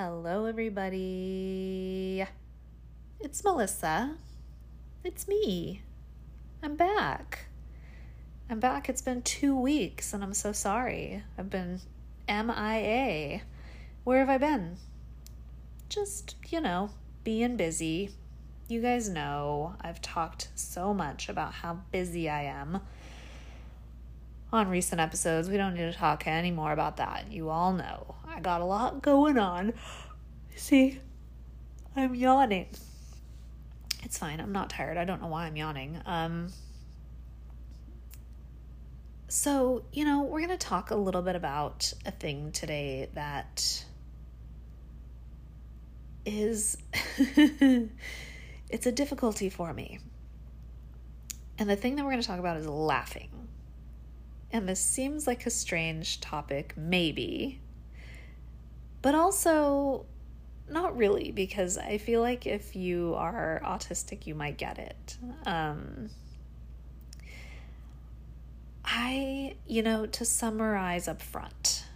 Hello, everybody. It's Melissa. It's me. I'm back. I'm back. It's been two weeks, and I'm so sorry. I've been MIA. Where have I been? Just, you know, being busy. You guys know I've talked so much about how busy I am on recent episodes. We don't need to talk anymore about that. You all know. I got a lot going on. See, I'm yawning. It's fine. I'm not tired. I don't know why I'm yawning. Um so, you know, we're going to talk a little bit about a thing today that is it's a difficulty for me. And the thing that we're going to talk about is laughing. And this seems like a strange topic, maybe, but also not really, because I feel like if you are autistic, you might get it. Um, I, you know, to summarize up front,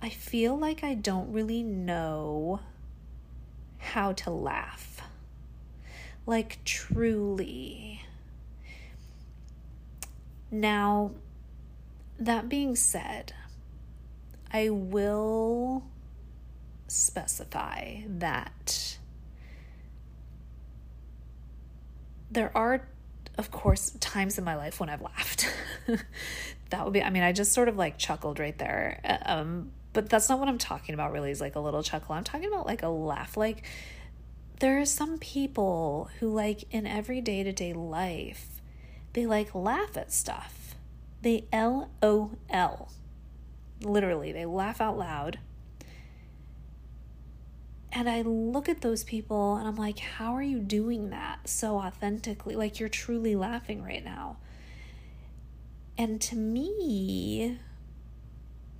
I feel like I don't really know how to laugh. Like, truly. Now, that being said, I will specify that there are, of course, times in my life when I've laughed. that would be, I mean, I just sort of like chuckled right there. Um, but that's not what I'm talking about, really, is like a little chuckle. I'm talking about like a laugh. Like, there are some people who, like, in every day to day life, they like laugh at stuff. They LOL. Literally, they laugh out loud. And I look at those people and I'm like, how are you doing that so authentically? Like you're truly laughing right now. And to me,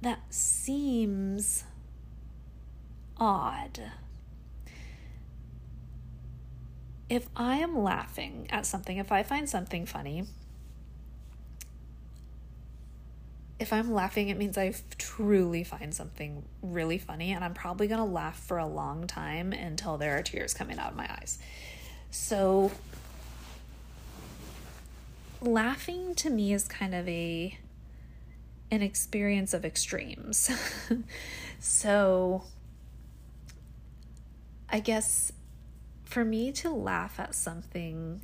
that seems odd. If I am laughing at something, if I find something funny, if I'm laughing, it means I truly find something really funny, and I'm probably gonna laugh for a long time until there are tears coming out of my eyes. So, laughing to me is kind of a an experience of extremes. so, I guess for me to laugh at something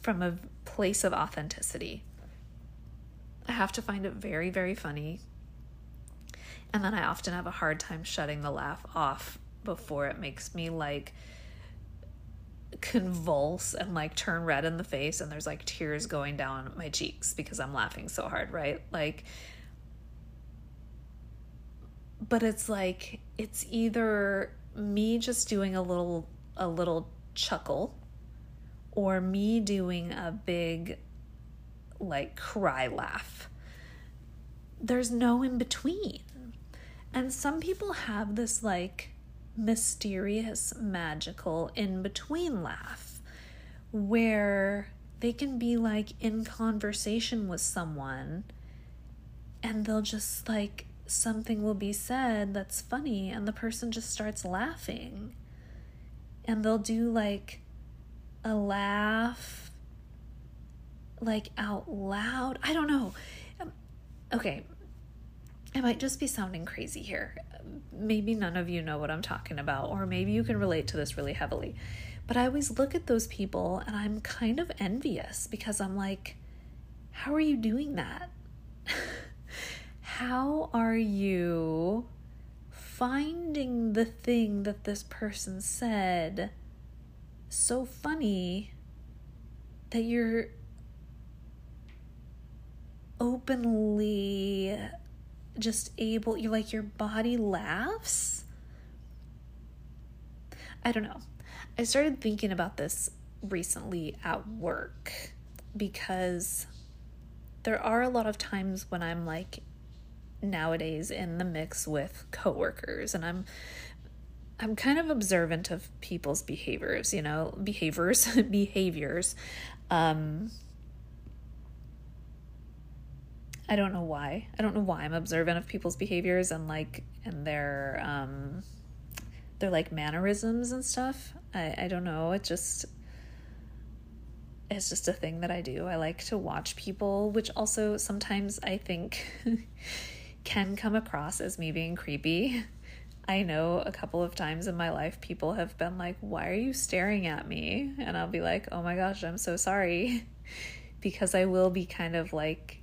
from a place of authenticity, I have to find it very, very funny. And then I often have a hard time shutting the laugh off before it makes me like convulse and like turn red in the face and there's like tears going down my cheeks because I'm laughing so hard, right? Like but it's like it's either me just doing a little a little chuckle or me doing a big like cry laugh. There's no in between. And some people have this like mysterious, magical in between laugh where they can be like in conversation with someone and they'll just like something will be said that's funny and the person just starts laughing and they'll do like a laugh like out loud. I don't know. Um, okay, I might just be sounding crazy here. Maybe none of you know what I'm talking about, or maybe you can relate to this really heavily. But I always look at those people and I'm kind of envious because I'm like, how are you doing that? how are you finding the thing that this person said so funny that you're openly just able you like your body laughs i don't know i started thinking about this recently at work because there are a lot of times when i'm like nowadays in the mix with coworkers and I'm I'm kind of observant of people's behaviors, you know, behaviors, behaviors. Um I don't know why. I don't know why I'm observant of people's behaviors and like and their um their like mannerisms and stuff. I I don't know. It just it's just a thing that I do. I like to watch people, which also sometimes I think can come across as me being creepy. I know a couple of times in my life people have been like, Why are you staring at me? And I'll be like, Oh my gosh, I'm so sorry. because I will be kind of like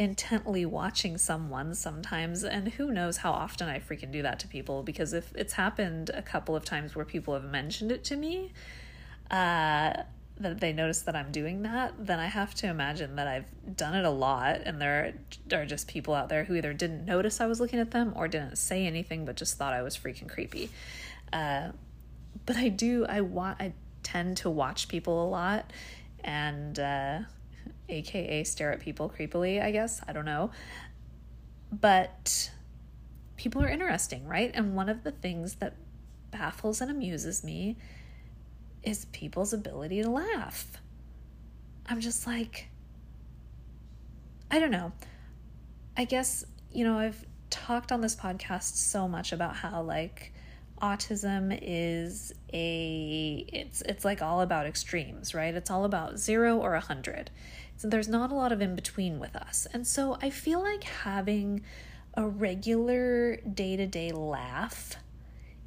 intently watching someone sometimes. And who knows how often I freaking do that to people because if it's happened a couple of times where people have mentioned it to me, uh, that they notice that I'm doing that, then I have to imagine that I've done it a lot and there are just people out there who either didn't notice I was looking at them or didn't say anything but just thought I was freaking creepy. Uh, but I do, I want, I tend to watch people a lot and, uh, aka stare at people creepily, I guess. I don't know. But people are interesting, right? And one of the things that baffles and amuses me is people's ability to laugh. I'm just like, I don't know. I guess, you know, I've talked on this podcast so much about how like autism is a it's it's like all about extremes, right? It's all about 0 or a 100. So there's not a lot of in between with us. And so I feel like having a regular day-to-day laugh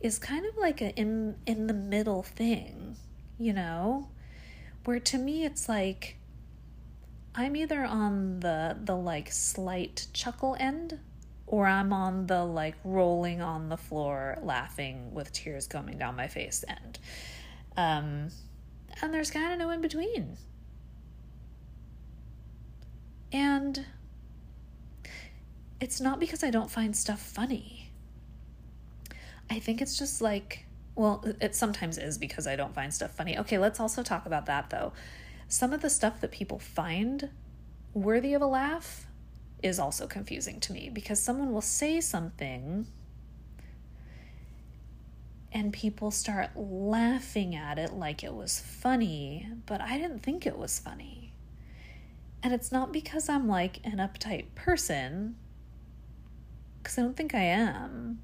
is kind of like a in in the middle thing, you know? Where to me it's like I'm either on the the like slight chuckle end or I'm on the like rolling on the floor laughing with tears coming down my face end. Um and there's kind of no in between. And it's not because I don't find stuff funny. I think it's just like, well, it sometimes is because I don't find stuff funny. Okay, let's also talk about that though. Some of the stuff that people find worthy of a laugh is also confusing to me because someone will say something and people start laughing at it like it was funny, but I didn't think it was funny. And it's not because I'm like an uptight person, because I don't think I am.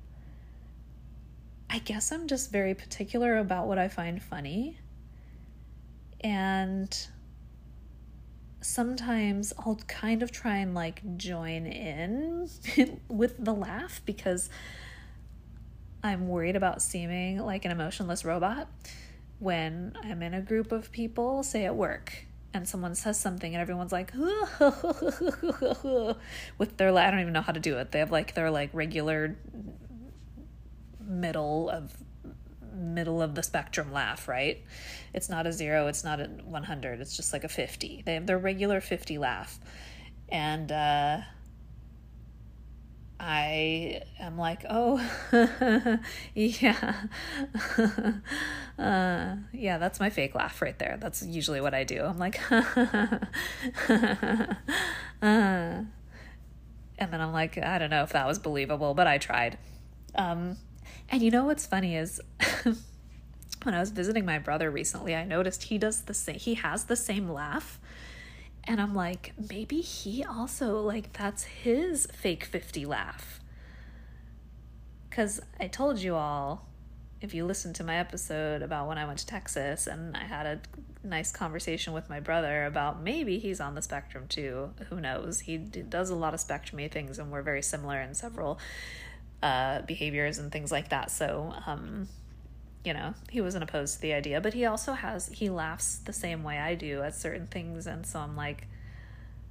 I guess I'm just very particular about what I find funny. And sometimes I'll kind of try and like join in with the laugh because I'm worried about seeming like an emotionless robot when I'm in a group of people, say at work, and someone says something and everyone's like with their I don't even know how to do it. They have like their like regular middle of middle of the spectrum laugh, right? It's not a zero, it's not a 100, it's just like a 50. They have their regular 50 laugh. And uh, I am like, oh, yeah. uh, yeah, that's my fake laugh right there. That's usually what I do. I'm like, uh, and then I'm like, I don't know if that was believable, but I tried. Um, and you know what's funny is when I was visiting my brother recently, I noticed he does the same, he has the same laugh. And I'm like, maybe he also, like, that's his fake 50 laugh. Because I told you all, if you listened to my episode about when I went to Texas and I had a nice conversation with my brother about maybe he's on the spectrum too. Who knows? He does a lot of spectrumy things and we're very similar in several uh, behaviors and things like that. So, um, you know, he wasn't opposed to the idea, but he also has, he laughs the same way I do at certain things. And so I'm like,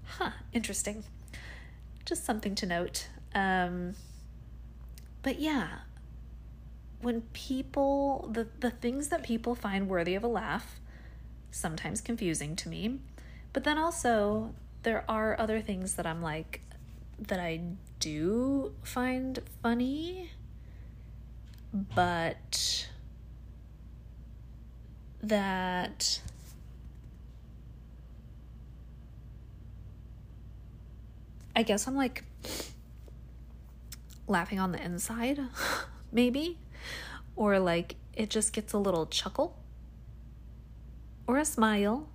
huh, interesting. Just something to note. Um, but yeah, when people, the, the things that people find worthy of a laugh, sometimes confusing to me. But then also, there are other things that I'm like, that I do find funny, but that I guess I'm like laughing on the inside, maybe, or like it just gets a little chuckle or a smile.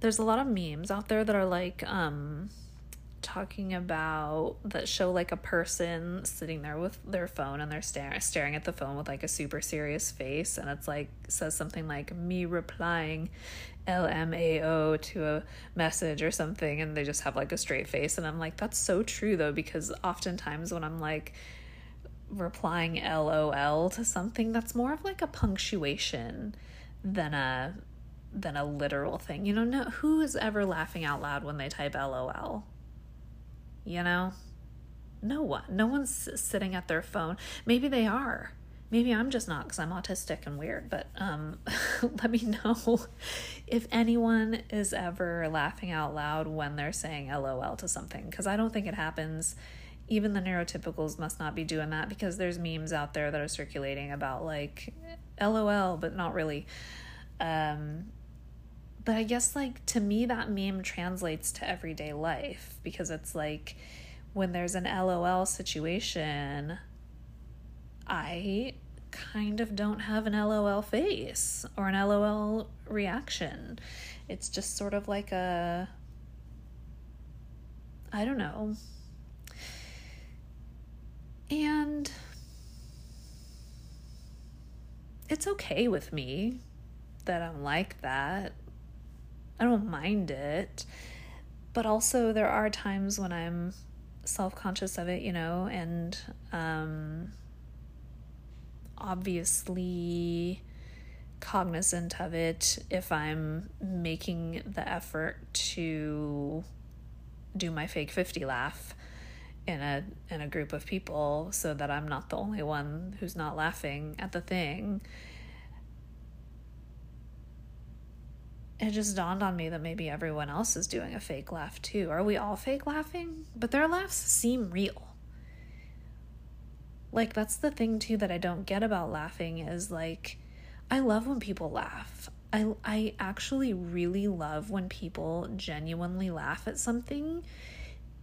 There's a lot of memes out there that are like um talking about that show like a person sitting there with their phone and they're staring staring at the phone with like a super serious face and it's like says something like me replying LMAO to a message or something and they just have like a straight face and I'm like that's so true though because oftentimes when I'm like replying LOL to something that's more of like a punctuation than a than a literal thing. You know, no who is ever laughing out loud when they type LOL? You know? No one. No one's sitting at their phone. Maybe they are. Maybe I'm just not because I'm autistic and weird, but um, let me know if anyone is ever laughing out loud when they're saying LOL to something because I don't think it happens. Even the neurotypicals must not be doing that because there's memes out there that are circulating about like LOL, but not really. Um, but I guess like to me that meme translates to everyday life because it's like when there's an LOL situation, I kind of don't have an LOL face or an LOL reaction. It's just sort of like a I don't know. And it's okay with me that I'm like that. I don't mind it. But also, there are times when I'm self conscious of it, you know, and um, obviously cognizant of it if I'm making the effort to do my fake 50 laugh in a in a group of people so that I'm not the only one who's not laughing at the thing. It just dawned on me that maybe everyone else is doing a fake laugh too. Are we all fake laughing? But their laughs seem real. Like that's the thing too that I don't get about laughing is like I love when people laugh. I I actually really love when people genuinely laugh at something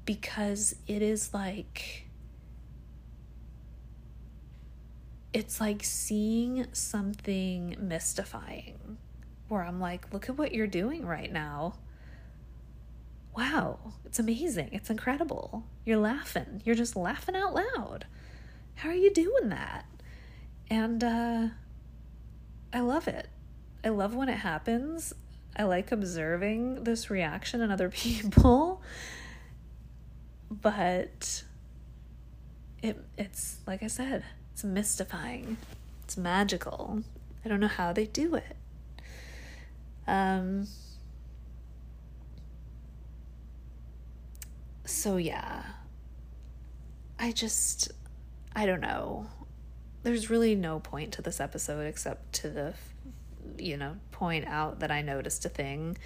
because it is like it's like seeing something mystifying where I'm like, look at what you're doing right now. Wow, it's amazing. It's incredible. You're laughing. You're just laughing out loud. How are you doing that? And uh, I love it. I love when it happens. I like observing this reaction in other people. But it it's like I said, it's mystifying. It's magical. I don't know how they do it. Um, so, yeah, I just, I don't know. There's really no point to this episode except to the, you know, point out that I noticed a thing.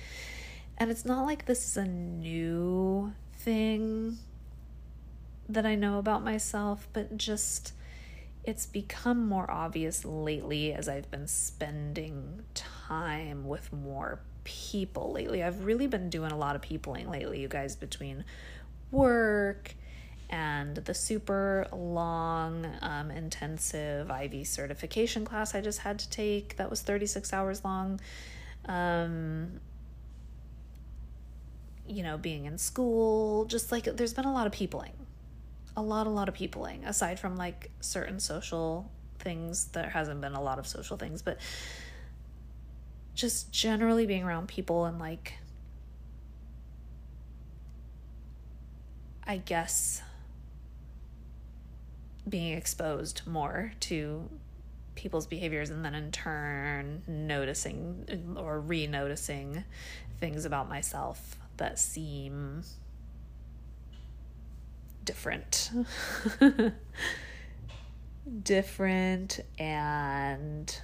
And it's not like this is a new thing that I know about myself, but just it's become more obvious lately as I've been spending time with more people lately. I've really been doing a lot of peopling lately, you guys, between work and the super long, um, intensive IV certification class I just had to take that was 36 hours long. Um, you know, being in school, just like there's been a lot of peopling a lot, a lot of peopling, aside from like certain social things. There hasn't been a lot of social things, but just generally being around people and like, I guess, being exposed more to people's behaviors and then in turn noticing or re noticing things about myself that seem different. different and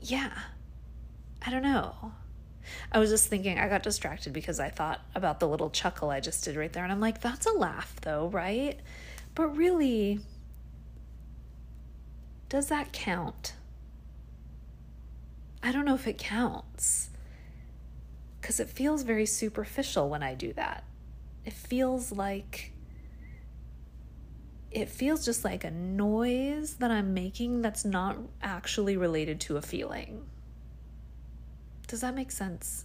yeah, I don't know. I was just thinking, I got distracted because I thought about the little chuckle I just did right there. And I'm like, that's a laugh, though, right? But really, does that count? I don't know if it counts because it feels very superficial when I do that. It feels like it feels just like a noise that I'm making that's not actually related to a feeling. Does that make sense?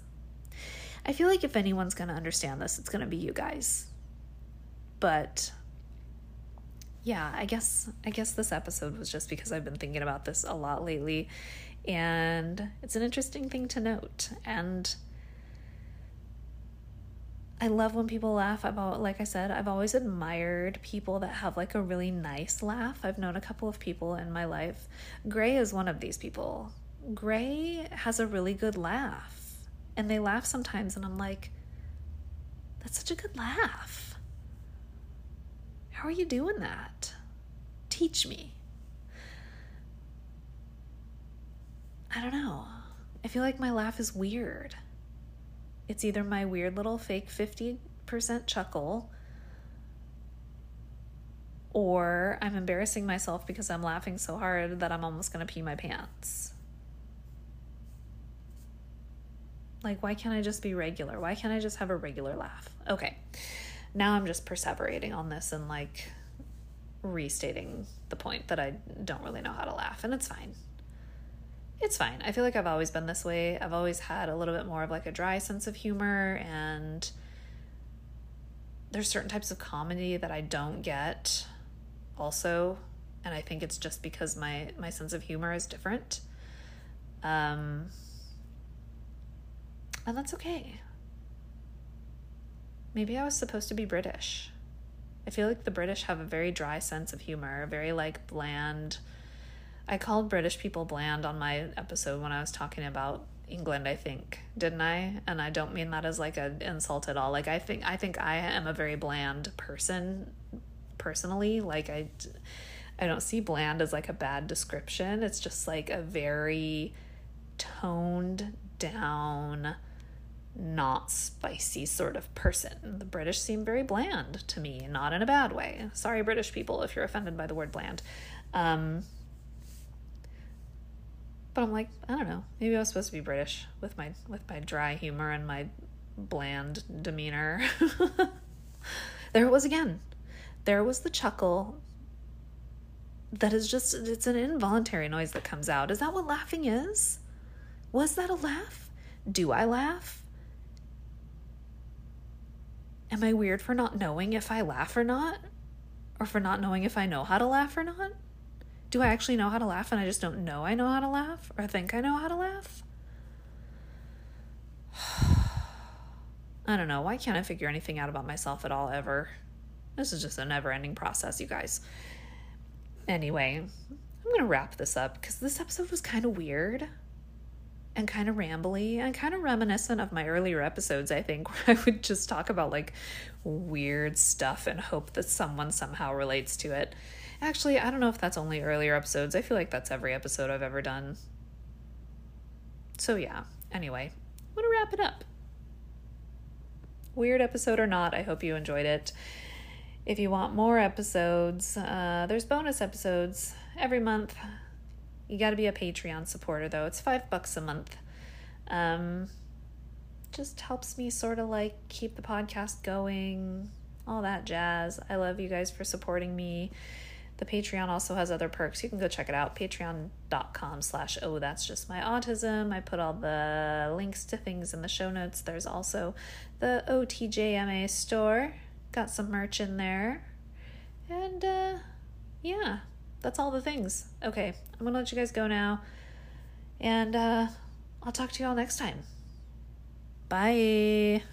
I feel like if anyone's going to understand this, it's going to be you guys. But yeah, I guess I guess this episode was just because I've been thinking about this a lot lately and it's an interesting thing to note and I love when people laugh. I've all, like I said, I've always admired people that have like a really nice laugh. I've known a couple of people in my life. Gray is one of these people. Gray has a really good laugh. And they laugh sometimes and I'm like, that's such a good laugh. How are you doing that? Teach me. I don't know. I feel like my laugh is weird. It's either my weird little fake 50% chuckle or I'm embarrassing myself because I'm laughing so hard that I'm almost going to pee my pants. Like, why can't I just be regular? Why can't I just have a regular laugh? Okay, now I'm just perseverating on this and like restating the point that I don't really know how to laugh, and it's fine it's fine. I feel like I've always been this way. I've always had a little bit more of like a dry sense of humor and there's certain types of comedy that I don't get also and I think it's just because my my sense of humor is different. Um and that's okay. Maybe I was supposed to be British. I feel like the British have a very dry sense of humor, a very like bland I called British people bland on my episode when I was talking about England, I think, didn't I? And I don't mean that as like an insult at all. Like I think I think I am a very bland person personally. Like I I don't see bland as like a bad description. It's just like a very toned down not spicy sort of person. The British seem very bland to me, not in a bad way. Sorry British people if you're offended by the word bland. Um but I'm like, I don't know. Maybe I was supposed to be British with my with my dry humor and my bland demeanor. there it was again. There was the chuckle that is just it's an involuntary noise that comes out. Is that what laughing is? Was that a laugh? Do I laugh? Am I weird for not knowing if I laugh or not? Or for not knowing if I know how to laugh or not? Do I actually know how to laugh and I just don't know I know how to laugh or think I know how to laugh? I don't know. Why can't I figure anything out about myself at all ever? This is just a never ending process, you guys. Anyway, I'm going to wrap this up because this episode was kind of weird and kind of rambly and kind of reminiscent of my earlier episodes, I think, where I would just talk about like weird stuff and hope that someone somehow relates to it. Actually, I don't know if that's only earlier episodes. I feel like that's every episode I've ever done. So, yeah, anyway, I'm going to wrap it up. Weird episode or not, I hope you enjoyed it. If you want more episodes, uh, there's bonus episodes every month. You got to be a Patreon supporter, though. It's five bucks a month. Um, just helps me sort of like keep the podcast going, all that jazz. I love you guys for supporting me. The Patreon also has other perks. You can go check it out. Patreon.com slash oh that's just my autism. I put all the links to things in the show notes. There's also the OTJMA store. Got some merch in there. And uh yeah, that's all the things. Okay, I'm gonna let you guys go now. And uh I'll talk to you all next time. Bye.